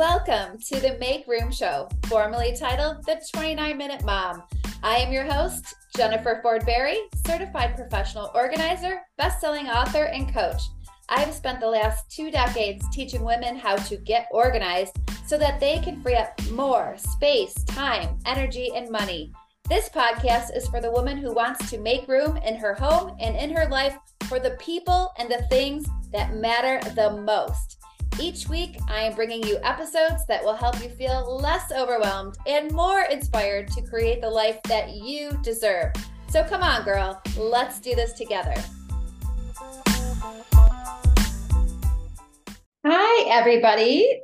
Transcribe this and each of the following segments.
Welcome to the Make Room Show, formerly titled The 29 Minute Mom. I am your host, Jennifer Ford Berry, certified professional organizer, best-selling author, and coach. I've spent the last two decades teaching women how to get organized so that they can free up more space, time, energy, and money. This podcast is for the woman who wants to make room in her home and in her life for the people and the things that matter the most. Each week, I am bringing you episodes that will help you feel less overwhelmed and more inspired to create the life that you deserve. So come on, girl, let's do this together. Hi, everybody.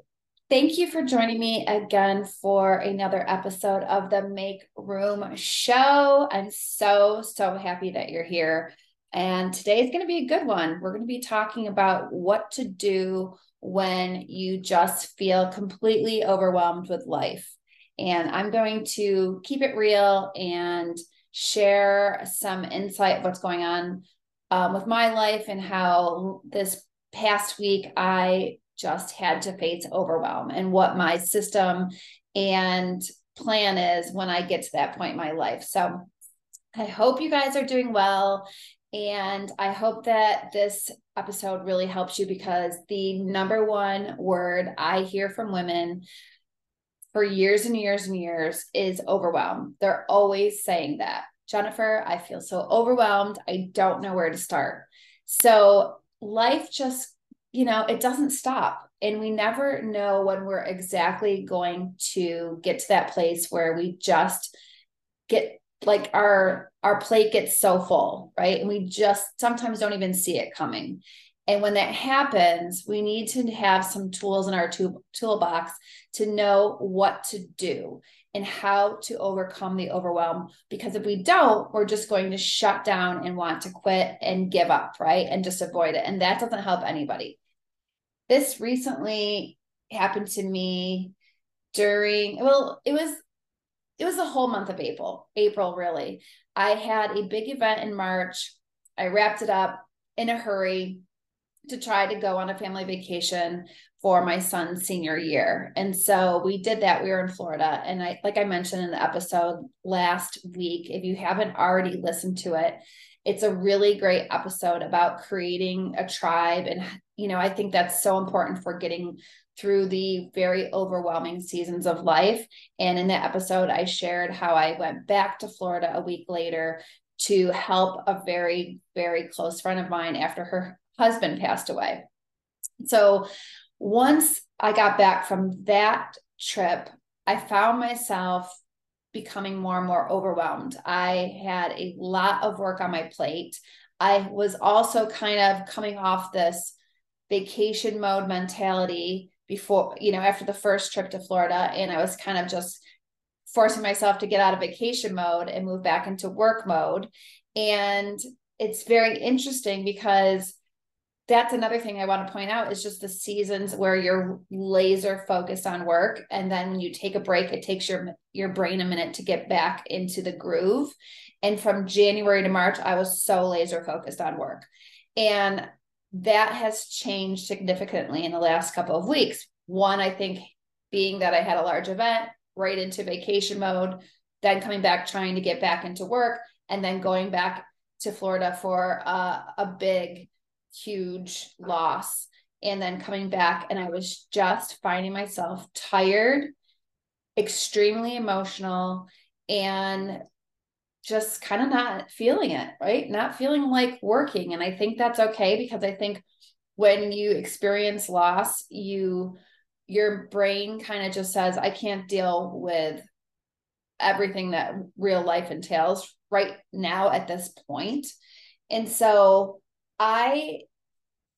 Thank you for joining me again for another episode of the Make Room Show. I'm so, so happy that you're here. And today is going to be a good one. We're going to be talking about what to do when you just feel completely overwhelmed with life. And I'm going to keep it real and share some insight of what's going on um, with my life and how this past week I just had to face overwhelm and what my system and plan is when I get to that point in my life. So I hope you guys are doing well. And I hope that this episode really helps you because the number one word I hear from women for years and years and years is overwhelmed. They're always saying that. Jennifer, I feel so overwhelmed. I don't know where to start. So life just, you know, it doesn't stop. And we never know when we're exactly going to get to that place where we just get like our our plate gets so full right? And we just sometimes don't even see it coming. And when that happens we need to have some tools in our tool, toolbox to know what to do and how to overcome the overwhelm. Because if we don't we're just going to shut down and want to quit and give up right? And just avoid it. And that doesn't help anybody. This recently happened to me during well it was it was the whole month of April, April really. I had a big event in March. I wrapped it up in a hurry to try to go on a family vacation for my son's senior year. And so we did that. We were in Florida. And I, like I mentioned in the episode last week, if you haven't already listened to it, it's a really great episode about creating a tribe. And, you know, I think that's so important for getting through the very overwhelming seasons of life. And in that episode, I shared how I went back to Florida a week later to help a very, very close friend of mine after her husband passed away. So once I got back from that trip, I found myself becoming more and more overwhelmed. I had a lot of work on my plate. I was also kind of coming off this vacation mode mentality before, you know, after the first trip to Florida. And I was kind of just forcing myself to get out of vacation mode and move back into work mode. And it's very interesting because that's another thing I want to point out is just the seasons where you're laser focused on work and then when you take a break it takes your your brain a minute to get back into the groove and from January to March I was so laser focused on work and that has changed significantly in the last couple of weeks. One, I think being that I had a large event right into vacation mode, then coming back trying to get back into work, and then going back to Florida for uh, a big, huge loss. And then coming back, and I was just finding myself tired, extremely emotional, and just kind of not feeling it, right? Not feeling like working. And I think that's okay because I think when you experience loss, you your brain kind of just says, I can't deal with everything that real life entails right now at this point. And so I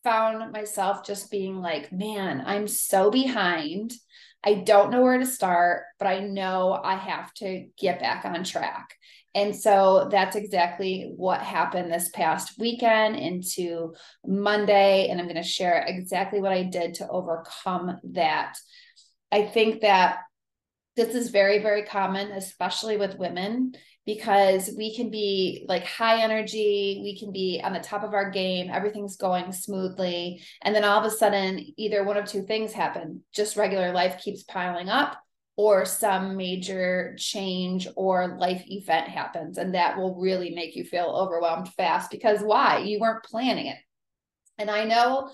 found myself just being like, man, I'm so behind. I don't know where to start, but I know I have to get back on track. And so that's exactly what happened this past weekend into Monday. And I'm going to share exactly what I did to overcome that. I think that this is very, very common, especially with women, because we can be like high energy, we can be on the top of our game, everything's going smoothly. And then all of a sudden, either one of two things happen just regular life keeps piling up, or some major change or life event happens. And that will really make you feel overwhelmed fast because why? You weren't planning it. And I know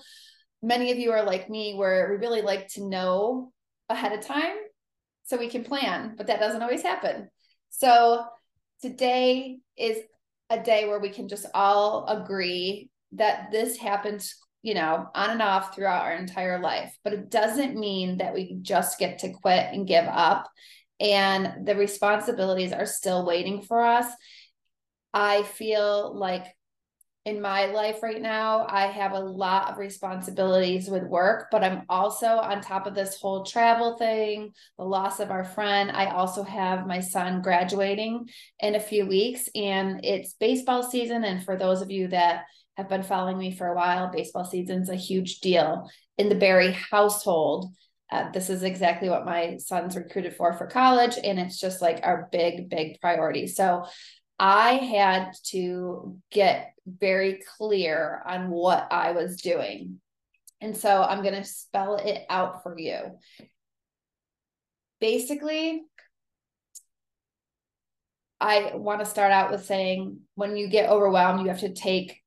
many of you are like me, where we really like to know ahead of time so we can plan, but that doesn't always happen. So today is a day where we can just all agree that this happens you know, on and off throughout our entire life. But it doesn't mean that we just get to quit and give up. And the responsibilities are still waiting for us. I feel like in my life right now, I have a lot of responsibilities with work, but I'm also on top of this whole travel thing, the loss of our friend. I also have my son graduating in a few weeks, and it's baseball season. And for those of you that have been following me for a while, baseball season's a huge deal in the Berry household. Uh, this is exactly what my son's recruited for for college, and it's just like our big, big priority. So I had to get very clear on what I was doing. And so I'm going to spell it out for you. Basically, I want to start out with saying when you get overwhelmed, you have to take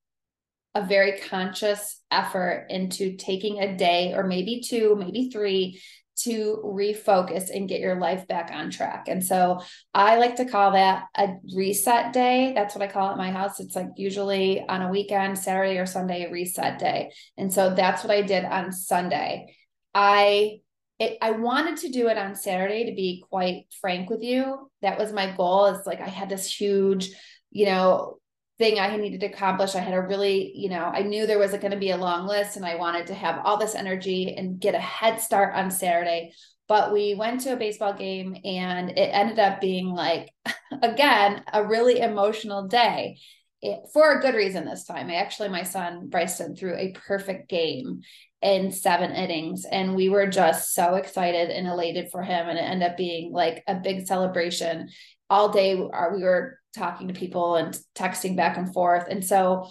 a very conscious effort into taking a day or maybe two, maybe three to refocus and get your life back on track. And so I like to call that a reset day. That's what I call it my house. It's like usually on a weekend, Saturday or Sunday, a reset day. And so that's what I did on Sunday. I it, I wanted to do it on Saturday to be quite frank with you. That was my goal. It's like I had this huge, you know, thing I needed to accomplish. I had a really, you know, I knew there was going to be a long list and I wanted to have all this energy and get a head start on Saturday. But we went to a baseball game and it ended up being like, again, a really emotional day. It, for a good reason this time. I actually, my son Bryson threw a perfect game in seven innings, and we were just so excited and elated for him. And it ended up being like a big celebration. All day, uh, we were talking to people and texting back and forth. And so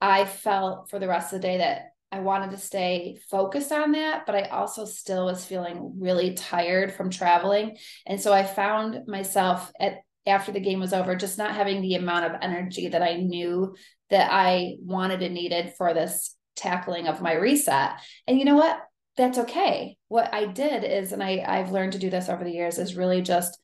I felt for the rest of the day that I wanted to stay focused on that, but I also still was feeling really tired from traveling. And so I found myself at after the game was over just not having the amount of energy that I knew that I wanted and needed for this tackling of my reset. And you know what? That's okay. What I did is, and I, I've learned to do this over the years, is really just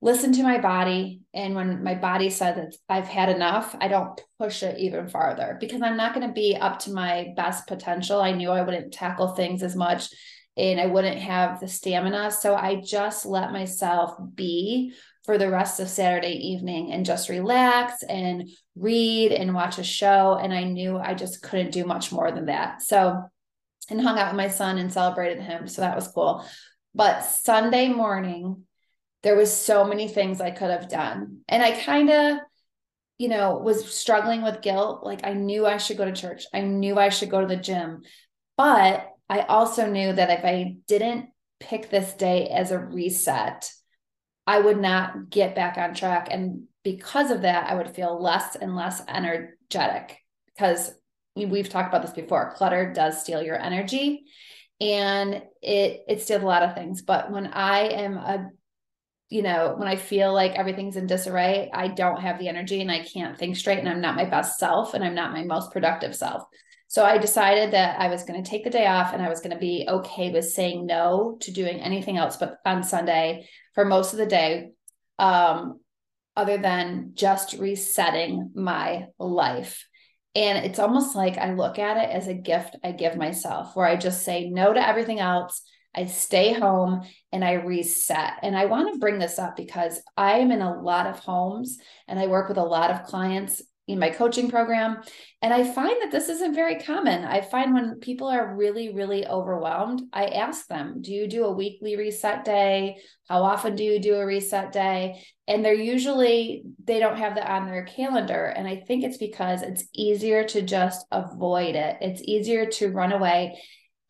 listen to my body. And when my body says that I've had enough, I don't push it even farther because I'm not going to be up to my best potential. I knew I wouldn't tackle things as much and I wouldn't have the stamina. So I just let myself be for the rest of Saturday evening and just relax and read and watch a show. And I knew I just couldn't do much more than that. So, and hung out with my son and celebrated him. So that was cool. But Sunday morning, there was so many things I could have done. And I kind of, you know, was struggling with guilt. Like I knew I should go to church. I knew I should go to the gym. But I also knew that if I didn't pick this day as a reset, I would not get back on track. And because of that, I would feel less and less energetic because we've talked about this before. Clutter does steal your energy and it it steals a lot of things. But when I am a you know, when I feel like everything's in disarray, I don't have the energy and I can't think straight and I'm not my best self and I'm not my most productive self. So I decided that I was going to take the day off and I was going to be okay with saying no to doing anything else but on Sunday for most of the day um other than just resetting my life. And it's almost like I look at it as a gift I give myself where I just say no to everything else I stay home and I reset. And I want to bring this up because I am in a lot of homes and I work with a lot of clients in my coaching program. And I find that this isn't very common. I find when people are really, really overwhelmed, I ask them, Do you do a weekly reset day? How often do you do a reset day? And they're usually, they don't have that on their calendar. And I think it's because it's easier to just avoid it, it's easier to run away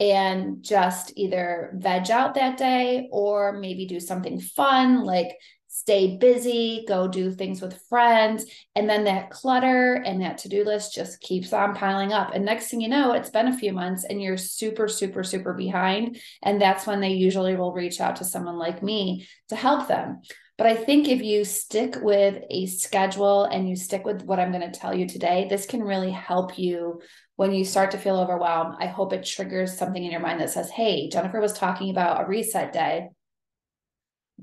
and just either veg out that day or maybe do something fun like stay busy, go do things with friends. And then that clutter and that to do list just keeps on piling up. And next thing you know, it's been a few months and you're super, super, super behind. And that's when they usually will reach out to someone like me to help them. But I think if you stick with a schedule and you stick with what I'm going to tell you today, this can really help you when you start to feel overwhelmed. I hope it triggers something in your mind that says, Hey, Jennifer was talking about a reset day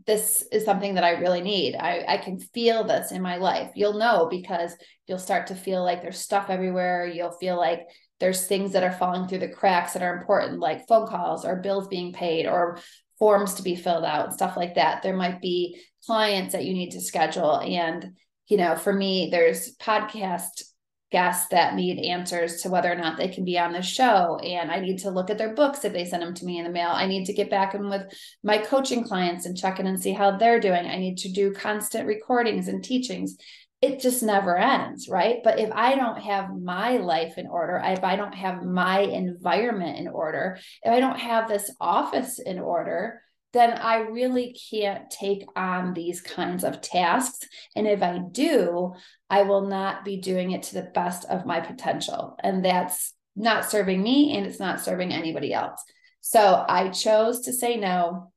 this is something that I really need. I, I can feel this in my life. You'll know because you'll start to feel like there's stuff everywhere. You'll feel like there's things that are falling through the cracks that are important, like phone calls or bills being paid or forms to be filled out, stuff like that. There might be clients that you need to schedule. And, you know, for me, there's podcast guests that need answers to whether or not they can be on the show. And I need to look at their books if they send them to me in the mail. I need to get back in with my coaching clients and check in and see how they're doing. I need to do constant recordings and teachings. It just never ends, right? But if I don't have my life in order, if I don't have my environment in order, if I don't have this office in order, then I really can't take on these kinds of tasks. And if I do, I will not be doing it to the best of my potential. And that's not serving me and it's not serving anybody else. So I chose to say no.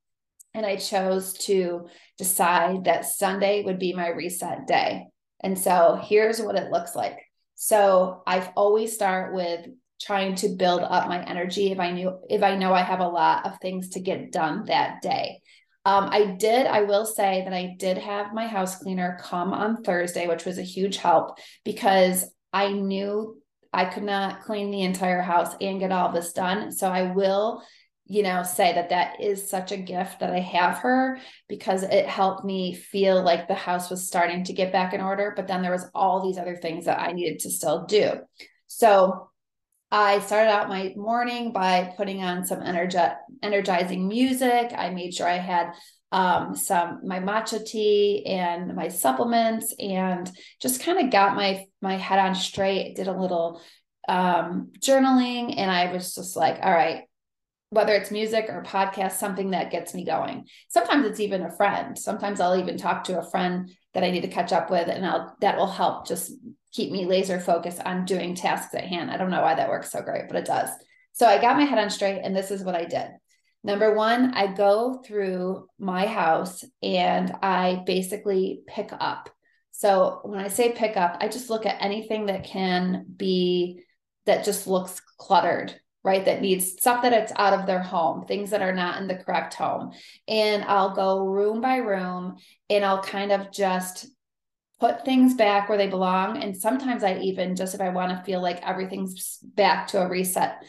And I chose to decide that Sunday would be my reset day. And so here's what it looks like. So I've always start with trying to build up my energy if I knew if I know I have a lot of things to get done that day. Um, I did, I will say that I did have my house cleaner come on Thursday, which was a huge help because I knew I could not clean the entire house and get all this done. So I will, you know, say that that is such a gift that I have her because it helped me feel like the house was starting to get back in order. But then there was all these other things that I needed to still do. So I started out my morning by putting on some energi- energizing music. I made sure I had um, some my matcha tea and my supplements, and just kind of got my my head on straight. Did a little um, journaling, and I was just like, all right, whether it's music or podcast, something that gets me going. Sometimes it's even a friend. Sometimes I'll even talk to a friend that I need to catch up with, and I'll that will help just keep me laser focused on doing tasks at hand. I don't know why that works so great, but it does. So I got my head on straight, and this is what I did. Number one, I go through my house and I basically pick up. So when I say pick up, I just look at anything that can be that just looks cluttered, right? That needs stuff that it's out of their home, things that are not in the correct home. And I'll go room by room and I'll kind of just put things back where they belong. And sometimes I even just if I want to feel like everything's back to a reset,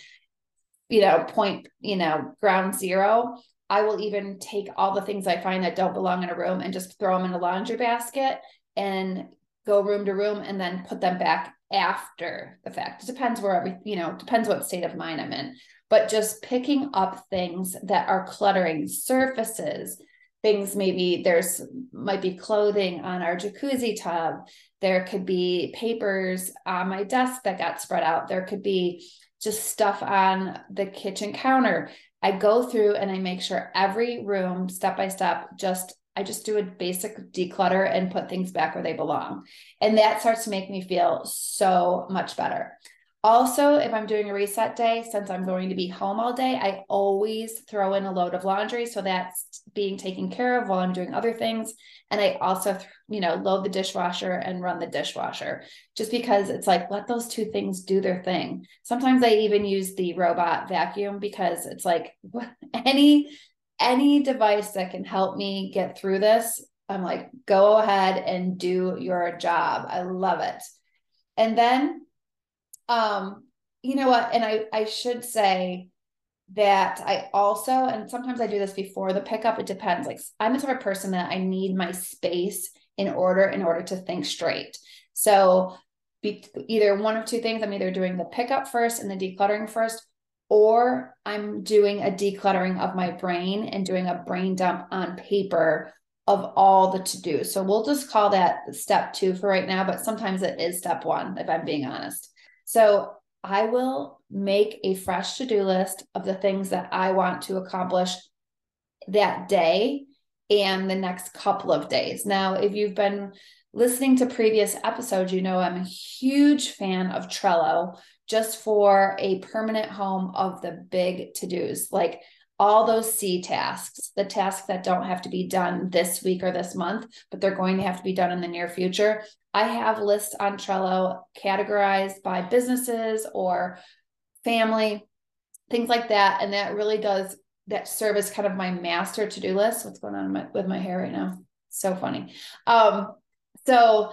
you know, point, you know, ground zero, I will even take all the things I find that don't belong in a room and just throw them in a laundry basket and go room to room and then put them back after the fact. It depends where every, you know, depends what state of mind I'm in. But just picking up things that are cluttering surfaces, things maybe there's might be clothing on our jacuzzi tub. There could be papers on my desk that got spread out. There could be just stuff on the kitchen counter. I go through and i make sure every room step by step just i just do a basic declutter and put things back where they belong. And that starts to make me feel so much better also, if I'm doing a reset day, since I'm going to be home all day, I always throw in a load of laundry. So that's being taken care of while I'm doing other things. And I also, you know, load the dishwasher and run the dishwasher just because it's like, let those two things do their thing. Sometimes I even use the robot vacuum because it's like any, any device that can help me get through this. I'm like, go ahead and do your job. I love it. And then um, you know what? And I I should say that I also, and sometimes I do this before the pickup. It depends. Like I'm the type of person that I need my space in order in order to think straight. So be, either one of two things. I'm either doing the pickup first and the decluttering first, or I'm doing a decluttering of my brain and doing a brain dump on paper of all the to do. So we'll just call that step two for right now, but sometimes it is step one, if I'm being honest. So I will make a fresh to do list of the things that I want to accomplish that day. and the next couple of days. Now, if you've been listening to previous episodes, you know I'm a huge fan of Trello just for a permanent home of the big to dos, like all those C tasks, the tasks that don't have to be done this week or this month, but they're going to have to be done in the near future. I have lists on Trello categorized by businesses or family, things like that. And that really does that serve as kind of my master to-do list. What's going on my, with my hair right now? So funny. Um, so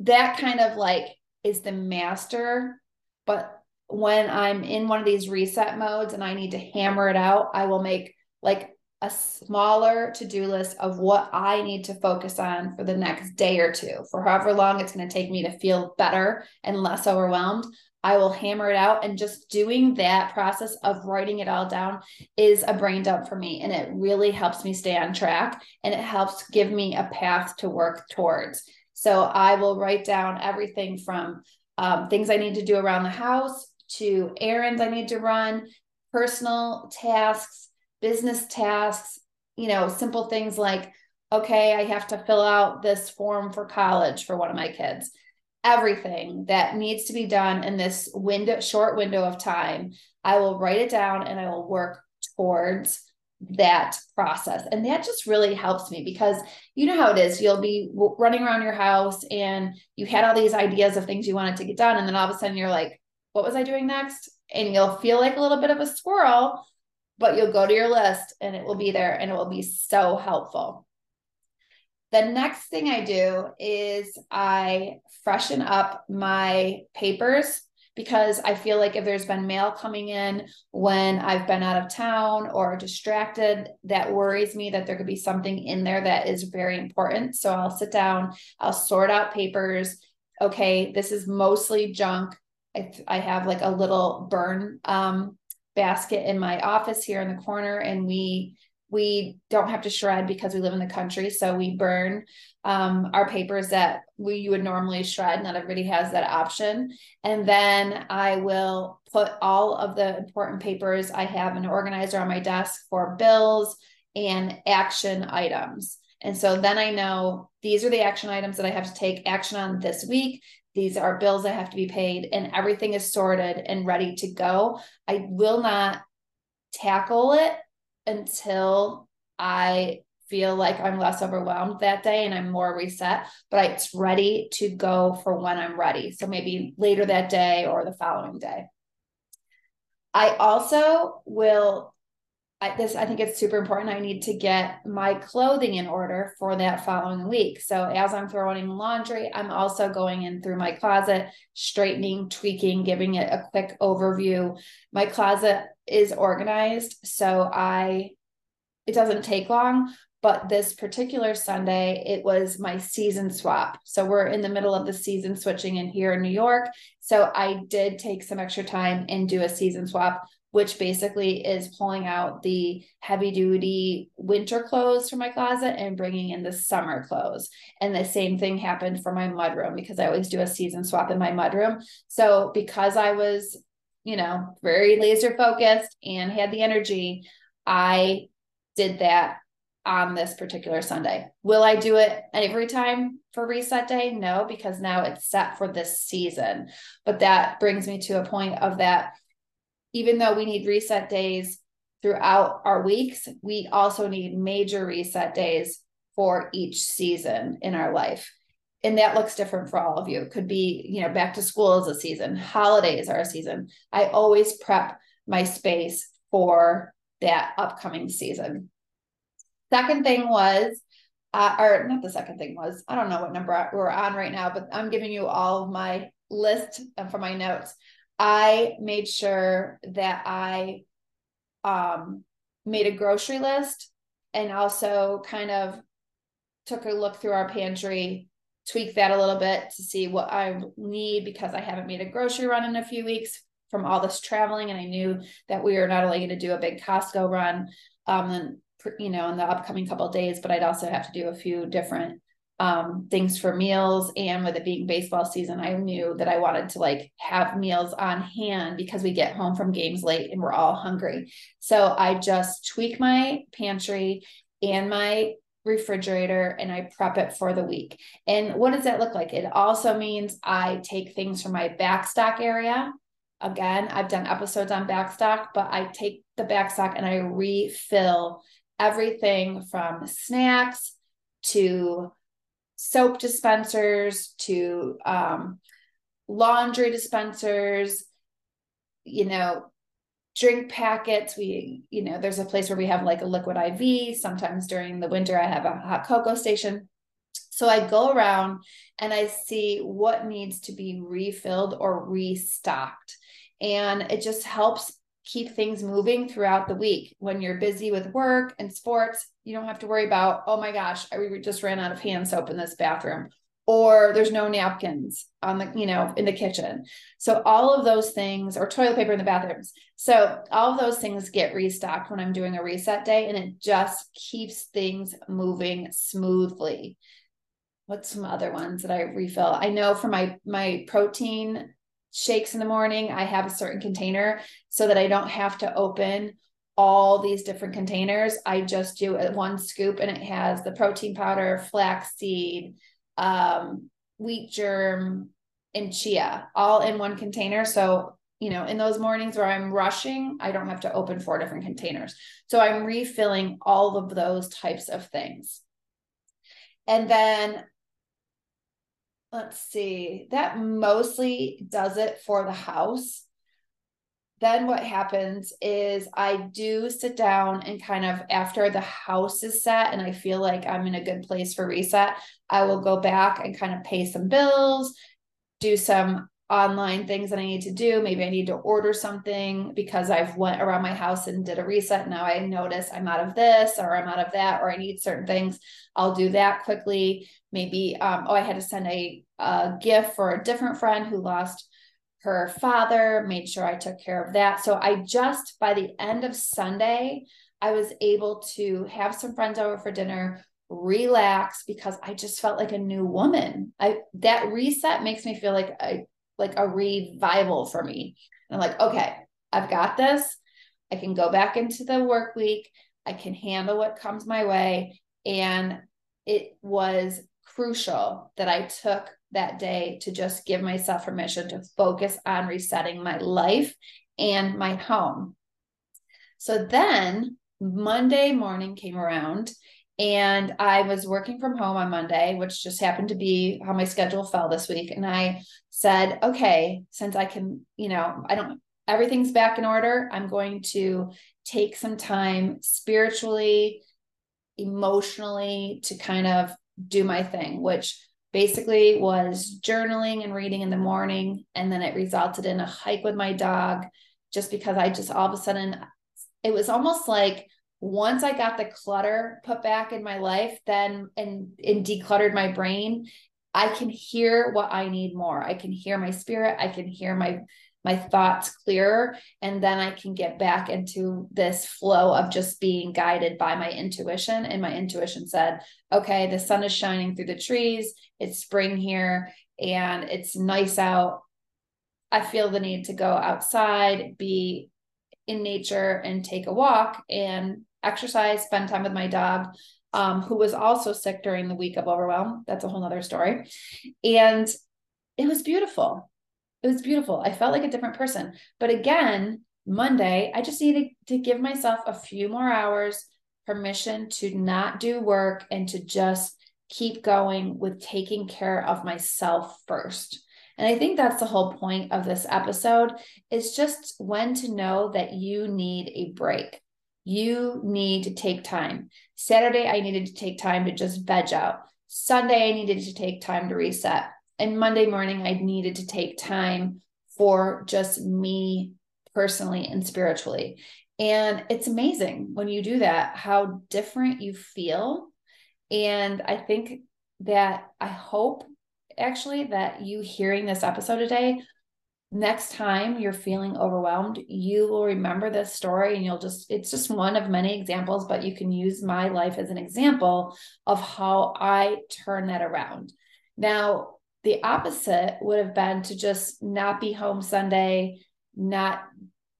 that kind of like is the master, but when I'm in one of these reset modes and I need to hammer it out, I will make like a smaller to-do list of what I need to focus on for the next day or two, for however long it's going to take me to feel better and less overwhelmed. I will hammer it out. And just doing that process of writing it all down is a brain dump for me. And it really helps me stay on track and it helps give me a path to work towards. So I will write down everything from um, things I need to do around the house to errands I need to run, personal tasks, business tasks, you know, simple things like, okay, I have to fill out this form for college for one of my kids. Everything that needs to be done in this window, short window of time, I will write it down and I will work towards that process. And that just really helps me because you know how it is. You'll be running around your house and you had all these ideas of things you wanted to get done. And then all of a sudden you're like, what was I doing next? And you'll feel like a little bit of a squirrel, but you'll go to your list and it will be there and it will be so helpful. The next thing I do is I freshen up my papers because I feel like if there's been mail coming in when I've been out of town or distracted, that worries me that there could be something in there that is very important. So I'll sit down, I'll sort out papers. Okay, this is mostly junk. I, I have like a little burn um, basket in my office here in the corner, and we we don't have to shred because we live in the country, so we burn um, our papers that we you would normally shred. Not everybody has that option, and then I will put all of the important papers I have an organizer on my desk for bills and action items. And so then I know these are the action items that I have to take action on this week these are bills that have to be paid and everything is sorted and ready to go. I will not tackle it until i feel like i'm less overwhelmed that day and i'm more reset but it's ready to go for when i'm ready. So maybe later that day or the following day. I also will I, this I think it's super important. I need to get my clothing in order for that following week. So as I'm throwing laundry, I'm also going in through my closet, straightening, tweaking, giving it a quick overview. My closet is organized, so I it doesn't take long, but this particular Sunday, it was my season swap. So we're in the middle of the season switching in here in New York. So I did take some extra time and do a season swap which basically is pulling out the heavy duty winter clothes from my closet and bringing in the summer clothes. And the same thing happened for my mudroom because I always do a season swap in my mudroom. So because I was, you know, very laser focused and had the energy, I did that on this particular Sunday. Will I do it every time for reset day? No, because now it's set for this season. But that brings me to a point of that even though we need reset days throughout our weeks, we also need major reset days for each season in our life. And that looks different for all of you. It could be, you know, back to school is a season, holidays are a season. I always prep my space for that upcoming season. Second thing was, uh, or not the second thing was, I don't know what number we're on right now, but I'm giving you all of my list for my notes. I made sure that I um, made a grocery list and also kind of took a look through our pantry, tweaked that a little bit to see what I need because I haven't made a grocery run in a few weeks from all this traveling. And I knew that we were not only going to do a big Costco run, um, and you know, in the upcoming couple days, but I'd also have to do a few different um, things for meals. And with it being baseball season, I knew that I wanted to like have meals on hand because we get home from games late and we're all hungry. So I just tweak my pantry and my refrigerator and I prep it for the week. And what does that look like? It also means I take things from my backstock area. Again, I've done episodes on backstock, but I take the backstock and I refill everything from snacks to soap dispensers to um, laundry dispensers, you know, drink packets. We, you know, there's a place where we have like a liquid IV. Sometimes during the winter, I have a hot cocoa station. So I go around and I see what needs to be refilled or restocked. And it just helps keep things moving throughout the week. When you're busy with work and sports, you don't have to worry about, oh my gosh, I just ran out of hand soap in this bathroom or there's no napkins on the you know in the kitchen. So all of those things or toilet paper in the bathrooms. So all of those things get restocked when i'm doing a reset day and it just keeps things moving smoothly. What's some other ones that i refill? I know for my my protein shakes in the morning i have a certain container so that i don't have to open all these different containers i just do one scoop and it has the protein powder flaxseed um, wheat germ, and chia all in one container. So, you know, in those mornings where I'm rushing, I don't have to open four different containers. So I'm refilling all of those types of things. And then let's see, that mostly does it for the house. Then what happens is I do sit down and kind of after the house is set and I feel like I'm in a good place for reset, I will go back and kind of pay some bills, do some online things that I need to do. Maybe I need to order something because I've went around my house and did a reset. Now I notice I'm out of this or I'm out of that or I need certain things. I'll do that quickly. Maybe um, oh I had to send a, a gift for a different friend who lost her father, made sure I took care of that. So I just, by the end of Sunday, I was able to have some friends over for dinner, relax because I just felt like a new woman. I that reset makes me feel like a like a revival for me. And I'm like, okay, I've got this. I can go back into the work week. I can handle what comes my way. And it was crucial that I took that day to just give myself permission to focus on resetting my life and my home. So then Monday morning came around and I was working from home on Monday, which just happened to be how my schedule fell this week. And I said, okay, since I can, you know, I don't, everything's back in order, I'm going to take some time spiritually, emotionally to kind of do my thing, which basically was journaling and reading in the morning. And then it resulted in a hike with my dog, just because I just all of a sudden, it was almost like once I got the clutter put back in my life, then and, and decluttered my brain, I can hear what I need more. I can hear my spirit. I can hear my my thoughts clearer. And then i can get back into this flow of just being guided by my intuition. And my intuition said okay the sun is shining through the trees. It's spring here and it's nice out. I feel the need to go outside be in nature and take a walk. And exercise spend time with my dog um, who was also sick during the week of overwhelm that's a whole nother story and it was beautiful it was beautiful. I felt like a different person. But again, Monday, I just needed to give myself a few more hours permission to not do work and to just keep going with taking care of myself first. And I think that's the whole point of this episode is just when to know that you need a break. You need to take time. Saturday, I needed to take time to just veg out. Sunday, I needed to take time to reset and Monday morning, I needed to take time for just me personally and spiritually. And it's amazing when you do that, how different you feel. And I think that I hope actually that you hearing this episode today, next time you're feeling overwhelmed, you will remember this story and you'll just, it's just one of many examples, but you can use my life as an example of how I turn that around. Now, the opposite would have been to just not be home Sunday, not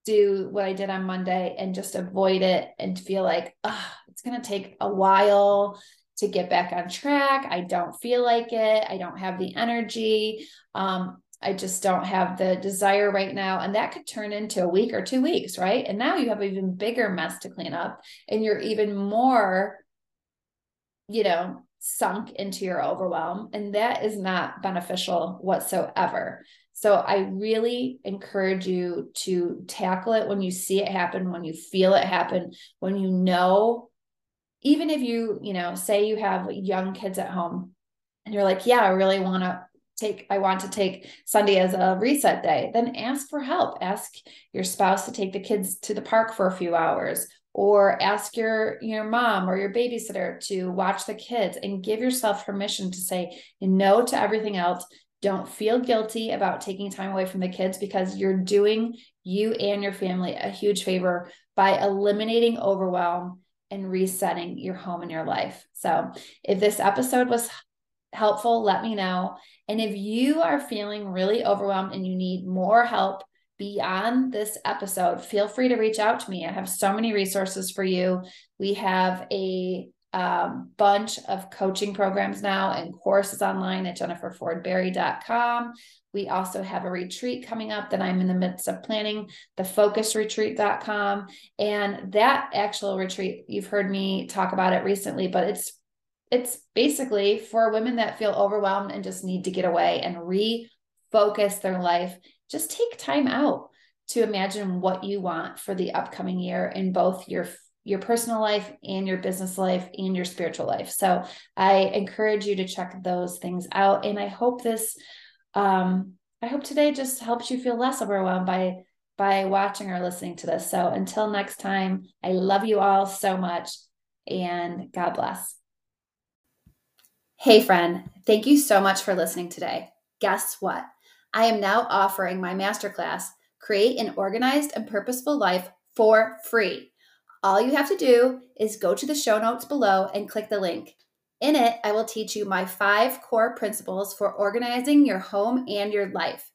do what I did on Monday and just avoid it and feel like, oh, it's going to take a while to get back on track. I don't feel like it. I don't have the energy. Um, I just don't have the desire right now. And that could turn into a week or two weeks, right? And now you have an even bigger mess to clean up and you're even more, you know, sunk into your overwhelm. And that is not beneficial whatsoever. So I really encourage you to tackle it when you see it happen, when you feel it happen, when you know, even if you, you know, say you have young kids at home and you're like, yeah, I really want to take i want to take sunday as a reset day then ask for help ask your spouse to take the kids to the park for a few hours or ask your your mom or your babysitter to watch the kids and give yourself permission to say no to everything else don't feel guilty about taking time away from the kids because you're doing you and your family a huge favor by eliminating overwhelm and resetting your home and your life. So, if this episode was helpful, let me know. And if you are feeling really overwhelmed and you need more help beyond this episode, feel free to reach out to me. I have so many resources for you. We have a um, bunch of coaching programs now and courses online at jenniferfordberry.com. We also have a retreat coming up that I'm in the midst of planning, the focusretreat.com. And that actual retreat, you've heard me talk about it recently, but it's it's basically for women that feel overwhelmed and just need to get away and refocus their life. Just take time out to imagine what you want for the upcoming year in both your your personal life and your business life and your spiritual life. So I encourage you to check those things out. And I hope this, um, I hope today just helps you feel less overwhelmed by by watching or listening to this. So until next time, I love you all so much and God bless. Hey, friend, thank you so much for listening today. Guess what? I am now offering my masterclass, Create an Organized and Purposeful Life, for free. All you have to do is go to the show notes below and click the link. In it, I will teach you my five core principles for organizing your home and your life,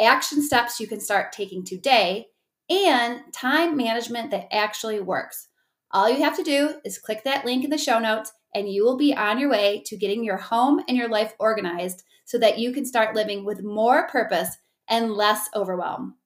action steps you can start taking today, and time management that actually works. All you have to do is click that link in the show notes and you will be on your way to getting your home and your life organized so that you can start living with more purpose and less overwhelm.